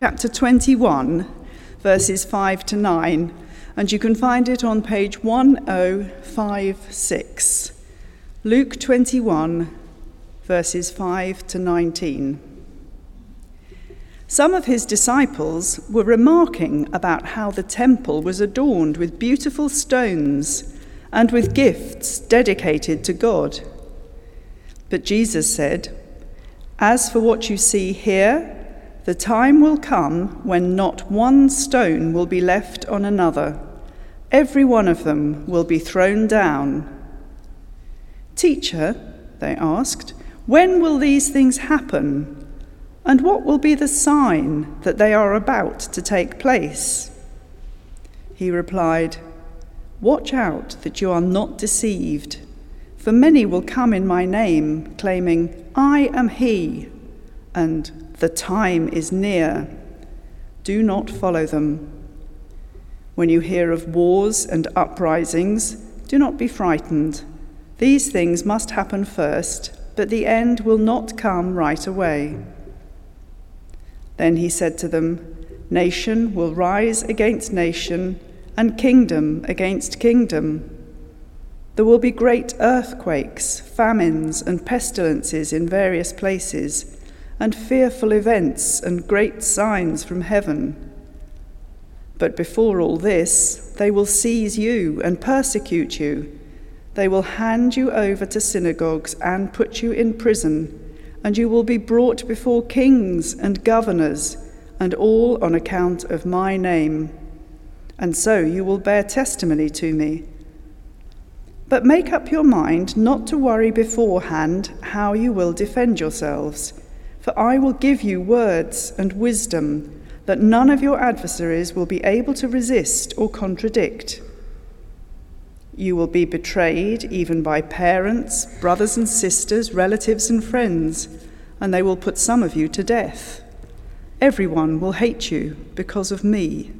chapter 21, verses 5 to 9, and you can find it on page 1056. Luke 21, verses 5 to 19. Some of his disciples were remarking about how the temple was adorned with beautiful stones and with gifts dedicated to God. But Jesus said, As for what you see here, the time will come when not one stone will be left on another. Every one of them will be thrown down. Teacher, they asked, when will these things happen? And what will be the sign that they are about to take place? He replied, Watch out that you are not deceived, for many will come in my name, claiming, I am he, and the time is near. Do not follow them. When you hear of wars and uprisings, do not be frightened. These things must happen first, but the end will not come right away. Then he said to them, Nation will rise against nation and kingdom against kingdom. There will be great earthquakes, famines, and pestilences in various places, and fearful events and great signs from heaven. But before all this, they will seize you and persecute you. They will hand you over to synagogues and put you in prison, and you will be brought before kings and governors, and all on account of my name and so you will bear testimony to me. But make up your mind not to worry beforehand how you will defend yourselves, for I will give you words and wisdom that none of your adversaries will be able to resist or contradict. You will be betrayed even by parents, brothers and sisters, relatives and friends, and they will put some of you to death. Everyone will hate you because of me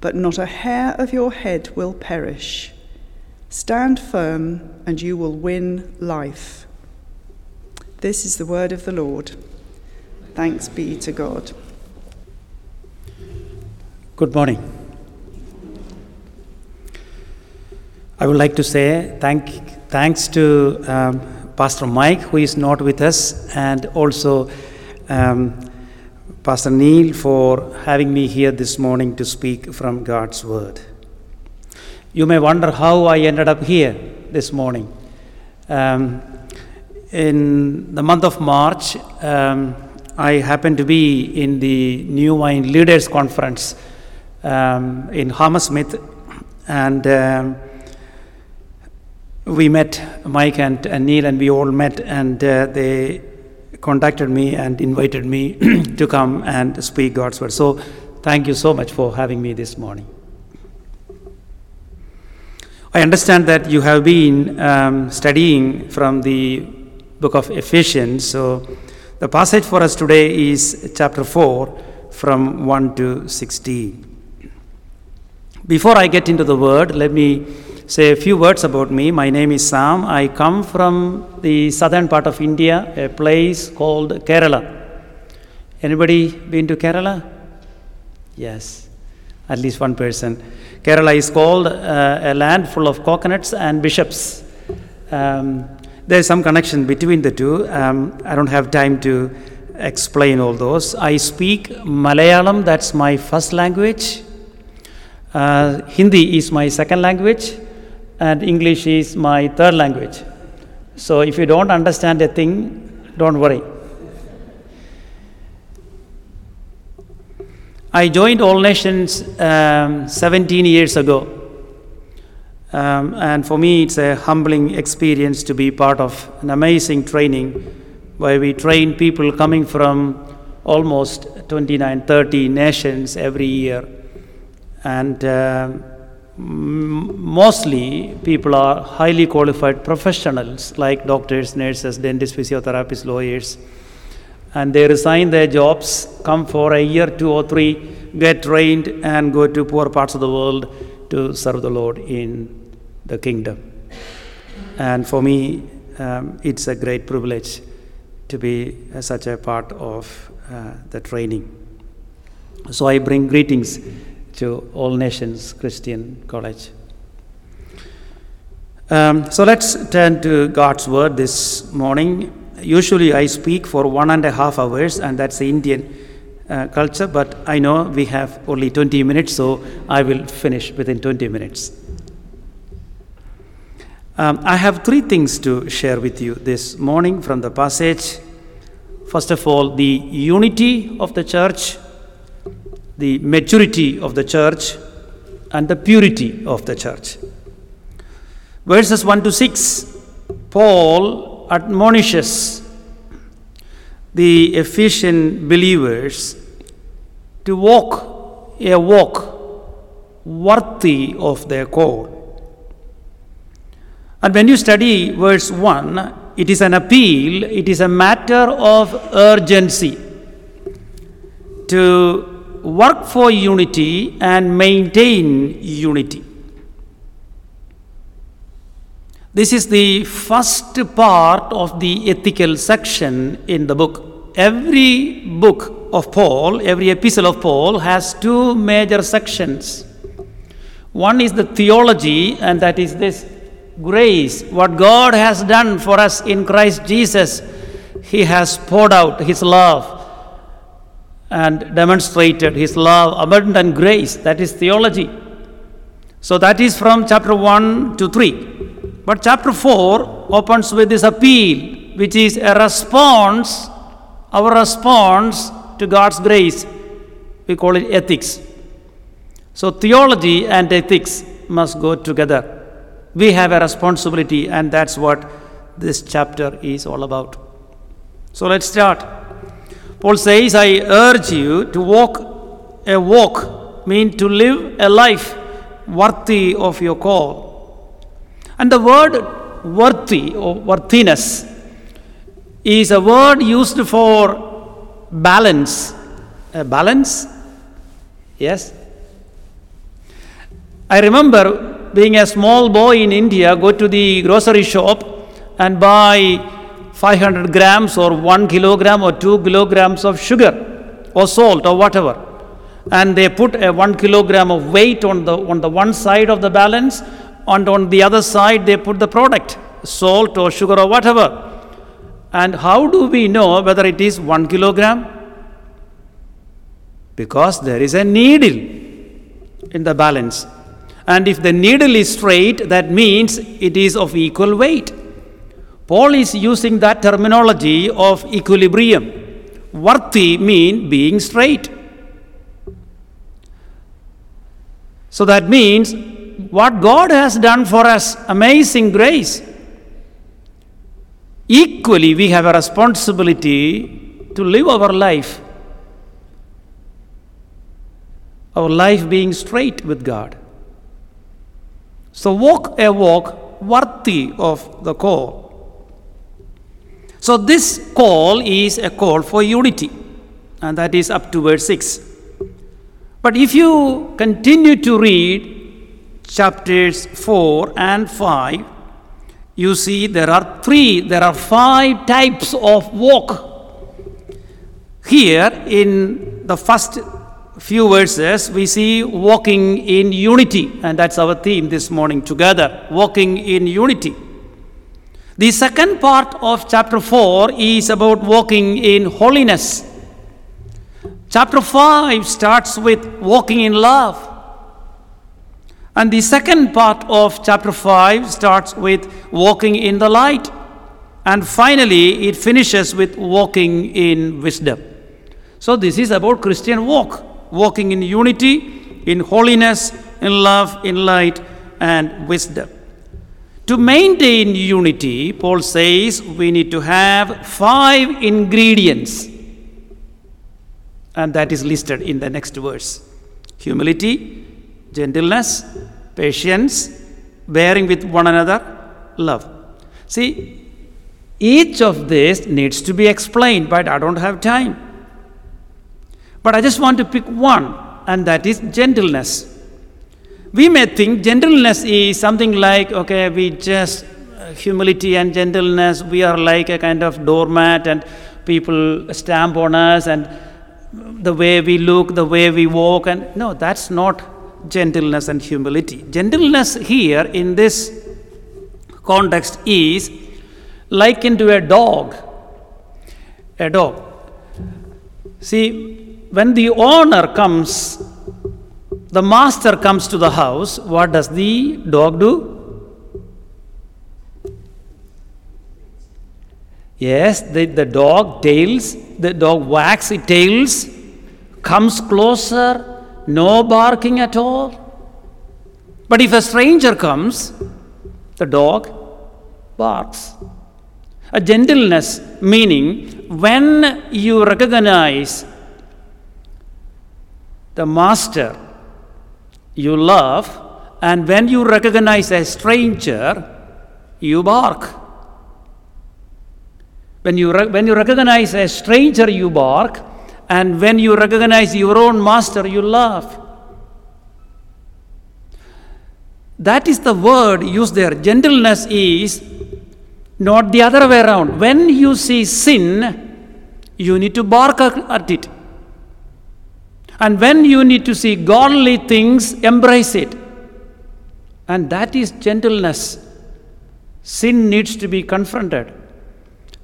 but not a hair of your head will perish. Stand firm, and you will win life. This is the word of the Lord. Thanks be to God. Good morning. I would like to say thank, thanks to um, Pastor Mike, who is not with us, and also um, Pastor Neil for having me here this morning to speak from God's Word. You may wonder how I ended up here this morning. Um, in the month of March, um, I happened to be in the New Wine Leaders Conference um, in Hammersmith, and um, we met Mike and, and, Neil, and we all met, and uh, they contacted me and invited me to come and speak God's word. So, thank you so much for having me this morning. I understand that you have been um, studying from the book of Ephesians. So, the passage for us today is chapter 4 from 1 to 16. Before I get into the word, let me say a few words about me. My name is Sam. I come from the southern part of India, a place called Kerala. Anybody been to Kerala? Yes, at least one person. Kerala is called uh, a land full of coconuts and bishops. Um, there's some connection between the two. Um, I don't have time to explain all those. I speak Malayalam, that's my first language. Uh, Hindi is my second language and English is my third language. So if you don't understand a thing, don't worry. I joined All Nations um, 17 years ago. Um, and for me, it's a humbling experience to be part of an amazing training where we train people coming from almost 29, 30 nations every year. And uh, mostly people are highly qualified professionals like doctors, nurses, dentists, physiotherapists, lawyers. And they resign their jobs, come for a year, two or three, get trained, and go to poor parts of the world to serve the Lord in the kingdom. And for me, um, it's a great privilege to be uh, such a part of uh, the training. So I bring greetings to All Nations Christian College. Um, so let's turn to God's Word this morning. Usually I speak for one and a half hours, and that's the Indian culture, but I know we have only 20 minutes, so I will finish within 20 minutes. Um, I have three things to share with you this morning from the passage. First of all, the unity of the church, the maturity of the church, and the purity of the church. Verses 1 to 6, Paul admonishes the Ephesian believers to walk a walk worthy of their call. And when you study verse 1, it is an appeal, it is a matter of urgency to work for unity and maintain unity. This is the first part of the ethical section in the book. Every book of Paul, every epistle of Paul has two major sections. One is the theology, and that is this grace, what God has done for us in Christ Jesus. He has poured out His love and demonstrated His love, abundant grace. That is theology. So that is from chapter 1 to 3. But chapter 4 opens with this appeal, which is a response, our response to God's grace. We call it ethics. So theology and ethics must go together. We have a responsibility, and that's what this chapter is all about. So let's start. Paul says, I urge you to walk a walk, mean to live a life worthy of your call. And the word worthy or worthiness is a word used for balance. A balance? Yes? I remember being a small boy in India, go to the grocery shop and buy 500 grams or 1 kilogram or 2 kilograms of sugar or salt or whatever. And they put a 1 kilogram of weight on the, on the one side of the balance and on the other side they put the product, salt or sugar or whatever. And how do we know whether it is 1 kilogram? Because there is a needle in the balance. And if the needle is straight, that means it is of equal weight. Paul is using that terminology of equilibrium. Worthy mean being straight. So that means what God has done for us, amazing grace. Equally, we have a responsibility to live our life, our life being straight with God. So, walk a walk worthy of the call. So, this call is a call for unity, and that is up to verse 6. But if you continue to read chapters 4 and 5, you see there are three, there are five types of walk. Here in the first few verses, we see walking in unity, and that's our theme this morning together walking in unity. The second part of chapter 4 is about walking in holiness. Chapter 5 starts with walking in love. And the second part of chapter 5 starts with walking in the light. And finally, it finishes with walking in wisdom. So, this is about Christian walk walking in unity, in holiness, in love, in light, and wisdom. To maintain unity, Paul says we need to have five ingredients. And that is listed in the next verse humility, gentleness, patience, bearing with one another, love. See, each of this needs to be explained, but I don't have time. But I just want to pick one, and that is gentleness. We may think gentleness is something like, okay, we just, uh, humility and gentleness, we are like a kind of doormat, and people stamp on us, and the way we look, the way we walk, and no, that's not gentleness and humility. Gentleness here in this context is likened to a dog. A dog. See, when the owner comes, the master comes to the house, what does the dog do? Yes, the, the dog tails, the dog wags its tails, comes closer, no barking at all. But if a stranger comes, the dog barks. A gentleness meaning when you recognize the master you love, and when you recognize a stranger, you bark. When you, when you recognize a stranger, you bark, and when you recognize your own master, you laugh. That is the word used there. Gentleness is not the other way around. When you see sin, you need to bark at it. And when you need to see godly things, embrace it. And that is gentleness. Sin needs to be confronted.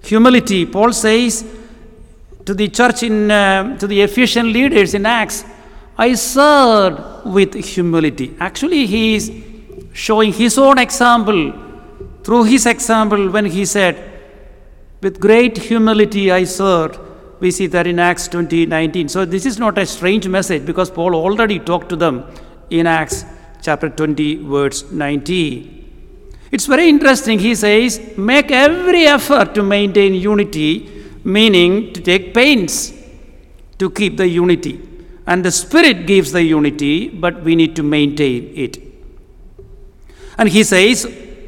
Humility, Paul says to the church in, uh, to the Ephesian leaders in Acts, I served with humility. Actually, he is showing his own example through his example when he said, With great humility I served. We see that in Acts 20 19. So, this is not a strange message because Paul already talked to them in Acts chapter 20, verse 19. It's very interesting. He says, make every effort to maintain unity, meaning to take pains to keep the unity. And the Spirit gives the unity, but we need to maintain it. And he says,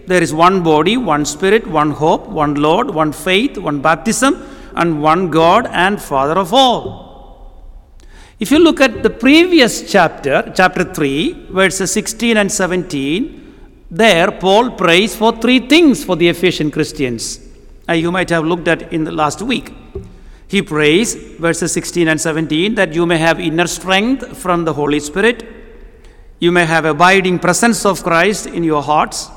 there is one body, one Spirit, one hope, one Lord, one faith, one baptism, and one God and Father of all. If you look at the previous chapter, chapter 3, verses 16 and 17, there, Paul prays for three things for the Ephesian Christians. Uh, you might have looked at in the last week. He prays, verses 16 and 17, that you may have inner strength from the Holy Spirit, you may have abiding presence of Christ in your hearts,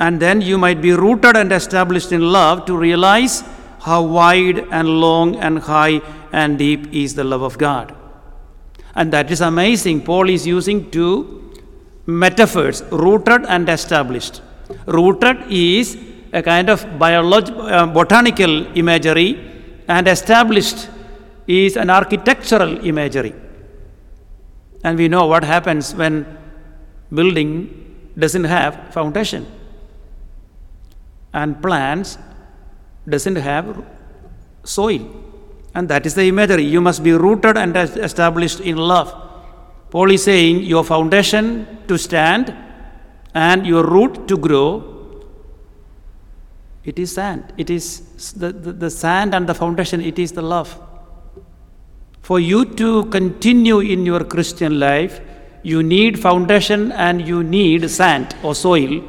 and then you might be rooted and established in love to realize how wide and long and high and deep is the love of God. And that is amazing. Paul is using two metaphors rooted and established. Rooted is a kind of biolog- uh, botanical imagery, and established is an architectural imagery. And we know what happens when building doesn't have foundation and plants doesn't have soil and that is the imagery you must be rooted and established in love Paul is saying your foundation to stand and your root to grow. It is sand. It is the, the, the sand and the foundation, it is the love. For you to continue in your Christian life, you need foundation and you need sand or soil,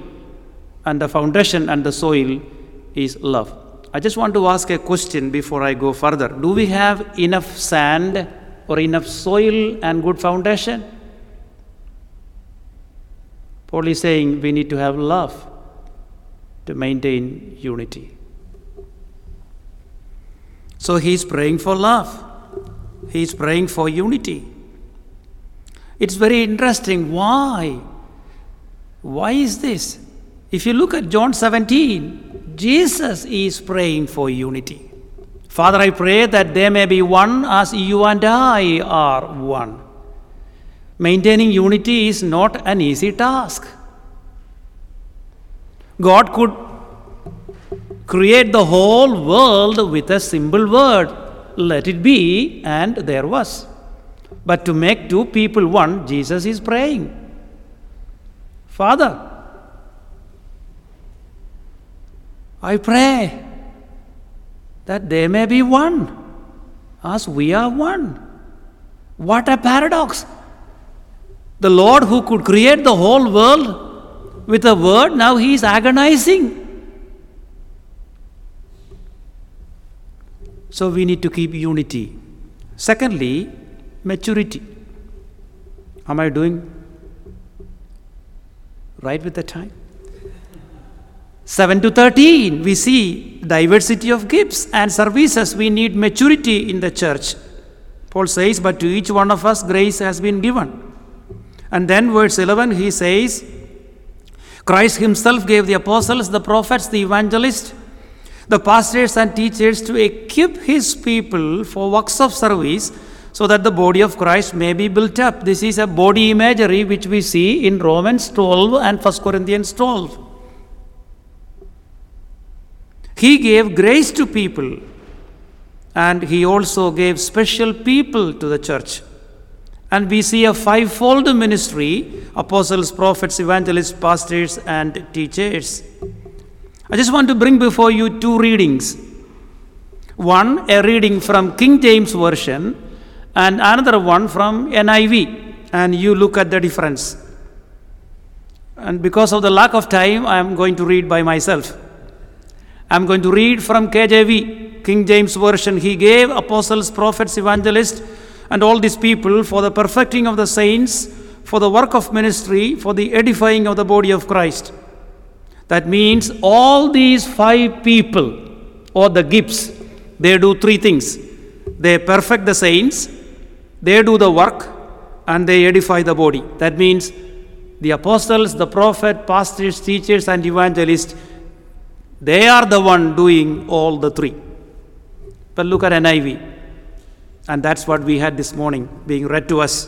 and the foundation and the soil is love. I just want to ask a question before I go further. Do we have enough sand or enough soil and good foundation? Paul is saying we need to have love to maintain unity. So he is praying for love, he is praying for unity. It's very interesting. Why? Why is this? If you look at John 17, Jesus is praying for unity. Father, I pray that they may be one as you and I are one. Maintaining unity is not an easy task. God could create the whole world with a simple word let it be, and there was. But to make two people one, Jesus is praying. Father, I pray that they may be one, as we are one. What a paradox! The Lord who could create the whole world with a word, now he is agonizing. So we need to keep unity. Secondly, maturity. Am I doing right with the time? 7 to 13, we see diversity of gifts and services. We need maturity in the church. Paul says, But to each one of us, grace has been given. And then, verse 11, he says, Christ himself gave the apostles, the prophets, the evangelists, the pastors, and teachers to equip his people for works of service so that the body of Christ may be built up. This is a body imagery which we see in Romans 12 and 1 Corinthians 12. He gave grace to people and he also gave special people to the church. And we see a fivefold ministry apostles, prophets, evangelists, pastors, and teachers. I just want to bring before you two readings. One, a reading from King James Version, and another one from NIV. And you look at the difference. And because of the lack of time, I am going to read by myself. I'm going to read from KJV, King James Version. He gave apostles, prophets, evangelists, and all these people for the perfecting of the saints, for the work of ministry, for the edifying of the body of Christ. That means all these five people, or the gifts, they do three things they perfect the saints, they do the work, and they edify the body. That means the apostles, the prophet, pastors, teachers, and evangelists they are the one doing all the three. But look at NIV. And that's what we had this morning being read to us.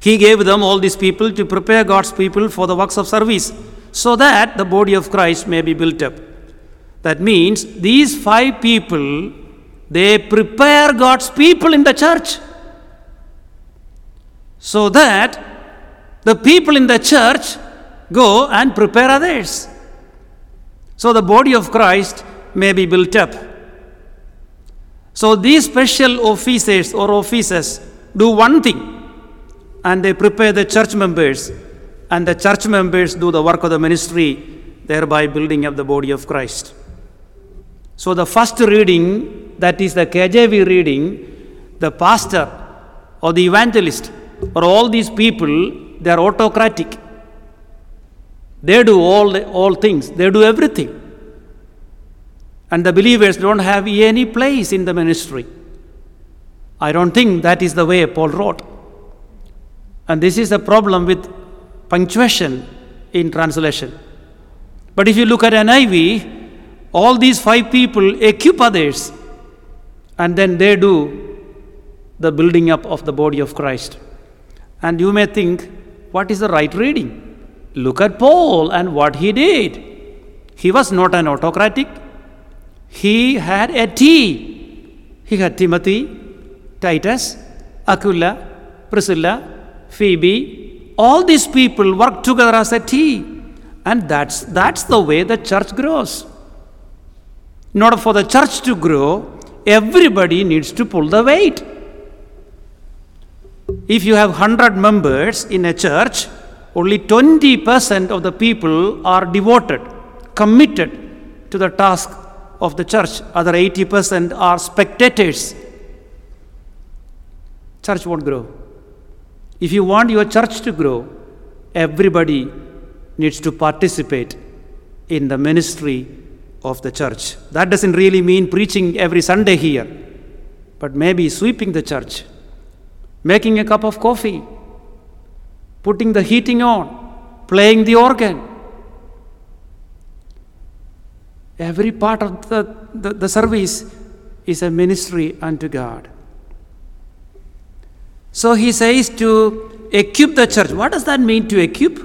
He gave them, all these people, to prepare God's people for the works of service so that the body of Christ may be built up. That means these five people, they prepare God's people in the church so that the people in the church go and prepare others. So the body of Christ may be built up. So these special officers or officers do one thing and they prepare the church members, and the church members do the work of the ministry, thereby building up the body of Christ. So the first reading, that is the KJV reading, the pastor or the evangelist or all these people, they are autocratic. They do all, the, all things, they do everything. And the believers don't have any place in the ministry. I don't think that is the way Paul wrote. And this is a problem with punctuation in translation. But if you look at NIV, all these five people equip others and then they do the building up of the body of Christ. And you may think, what is the right reading? Look at Paul and what he did. He was not an autocratic, he had a team. He had Timothy, Titus, Aquila, Priscilla, Phoebe, all these people work together as a team. And that's, that's the way the church grows. In order for the church to grow, everybody needs to pull the weight. If you have 100 members in a church, only 20% of the people are devoted, committed to the task of the church. Other 80% are spectators. Church won't grow. If you want your church to grow, everybody needs to participate in the ministry of the church. That doesn't really mean preaching every Sunday here, but maybe sweeping the church, making a cup of coffee, putting the heating on, playing the organ. Every part of the, the, the service is a ministry unto God. So he says to equip the church. What does that mean to equip?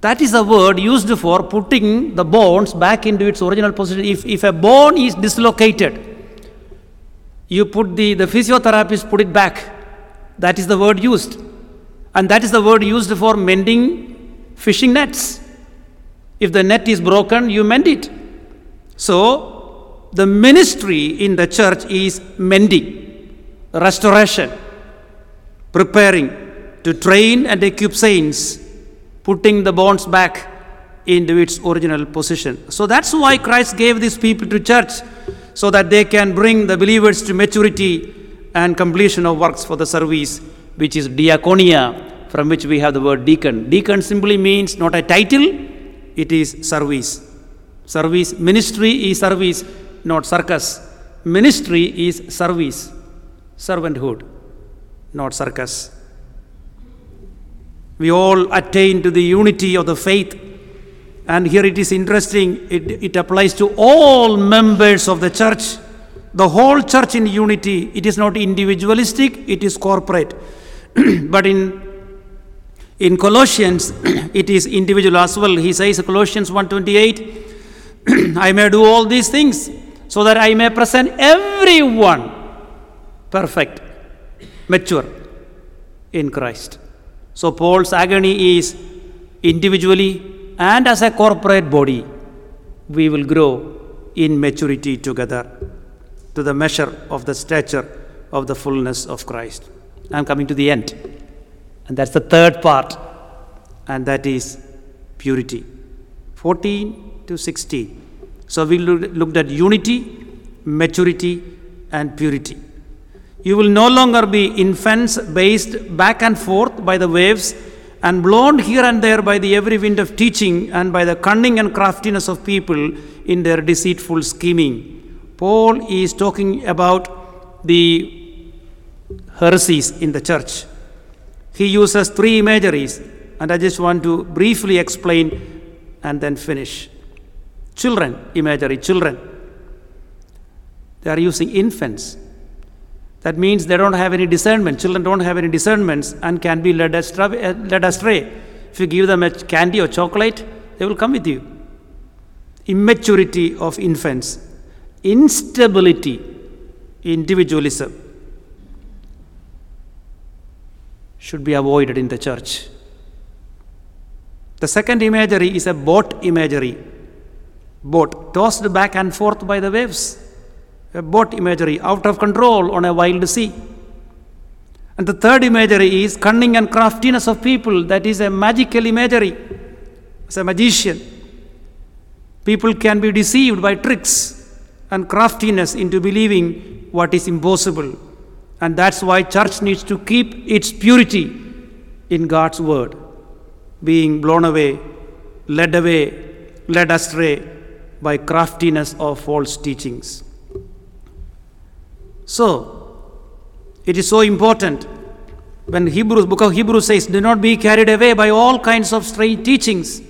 That is a word used for putting the bones back into its original position. If, if a bone is dislocated, you put the, the physiotherapist put it back. That is the word used. And that is the word used for mending fishing nets. If the net is broken, you mend it. So, the ministry in the church is mending, restoration preparing to train and equip saints, putting the bonds back into its original position. So that's why Christ gave these people to church, so that they can bring the believers to maturity and completion of works for the service, which is diaconia, from which we have the word deacon. Deacon simply means not a title, it is service. Service, ministry is service, not circus. Ministry is service, servanthood, not circus. We all attain to the unity of the faith. And here it is interesting, it, it applies to all members of the church. The whole church in unity. It is not individualistic, it is corporate. but in in Colossians, it is individual as well. He says, Colossians 1.28, I may do all these things so that I may present everyone perfect, mature in Christ. So Paul's agony is individually and as a corporate body, we will grow in maturity together to the measure of the stature of the fullness of Christ. I'm coming to the end. And that's the third part, and that is purity. 14 to 16. So we looked at unity, maturity, and purity. You will no longer be infants based back and forth by the waves and blown here and there by the every wind of teaching and by the cunning and craftiness of people in their deceitful scheming. Paul is talking about the heresies in the church he uses three imageries, and I just want to briefly explain and then finish. Children, imagery, children. They are using infants. That means they don't have any discernment. Children don't have any discernments and can be led astray. Eh, led astray. If you give them a candy or chocolate, they will come with you. Immaturity of infants, instability, individualism should be avoided in the church. The second imagery is a boat imagery. Boat tossed back and forth by the waves. A boat imagery out of control on a wild sea. And the third imagery is cunning and craftiness of people. That is a magical imagery. As a magician. People can be deceived by tricks and craftiness into believing what is impossible. And that's why church needs to keep its purity in God's word, being blown away, led away, led astray by craftiness of false teachings. So, it is so important when Hebrews, book of Hebrews says, do not be carried away by all kinds of strange teachings.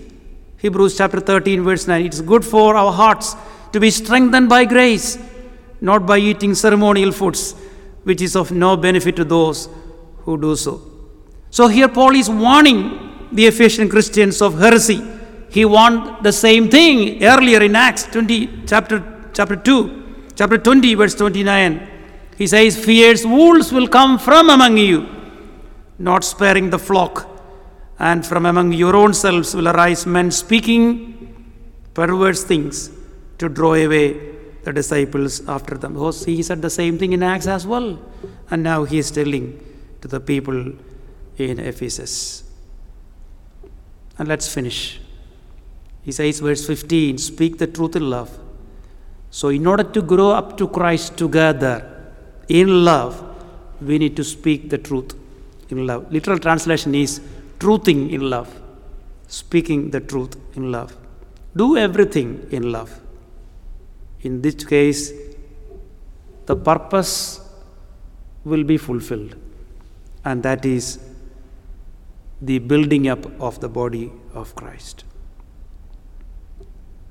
Hebrews chapter 13, verse 9. It is good for our hearts to be strengthened by grace, not by eating ceremonial foods which is of no benefit to those who do so. So here Paul is warning the Ephesian Christians of heresy. He warned the same thing earlier in Acts 20, chapter, chapter 2, chapter 20, verse 29. He says, Fierce wolves will come from among you, not sparing the flock, and from among your own selves will arise men speaking perverse things to draw away the disciples after them. Oh, he said the same thing in Acts as well. And now he is telling to the people in Ephesus. And let's finish. He says, verse 15 speak the truth in love. So, in order to grow up to Christ together in love, we need to speak the truth in love. Literal translation is truthing in love, speaking the truth in love. Do everything in love. In this case, the purpose will be fulfilled, and that is the building up of the body of Christ.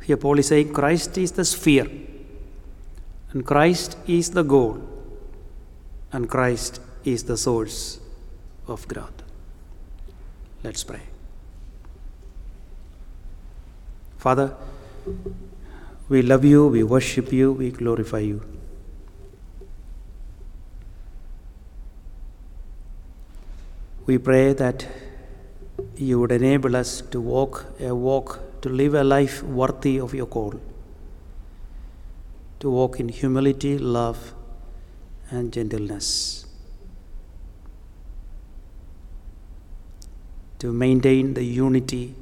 Here, Paul is saying Christ is the sphere, and Christ is the goal, and Christ is the source of growth. Let's pray. Father, we love you, we worship you, we glorify you. We pray that you would enable us to walk a walk, to live a life worthy of your call, to walk in humility, love, and gentleness, to maintain the unity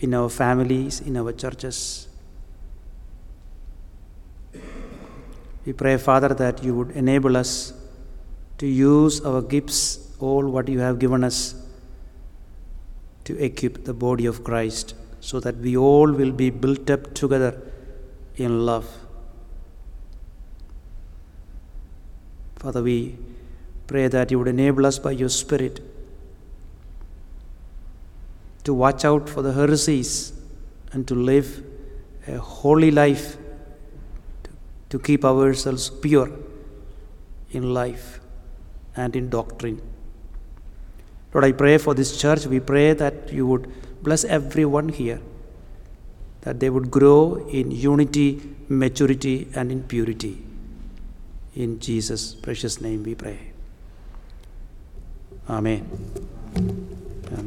in our families, in our churches. We pray, Father, that you would enable us to use our gifts, all what you have given us, to equip the body of Christ so that we all will be built up together in love. Father, we pray that you would enable us by your Spirit to watch out for the heresies and to live a holy life, to, keep ourselves pure in life and in doctrine. Lord, I pray for this church. We pray that you would bless everyone here, that they would grow in unity, maturity, and in purity. In Jesus' precious name we pray. Amen. Amen.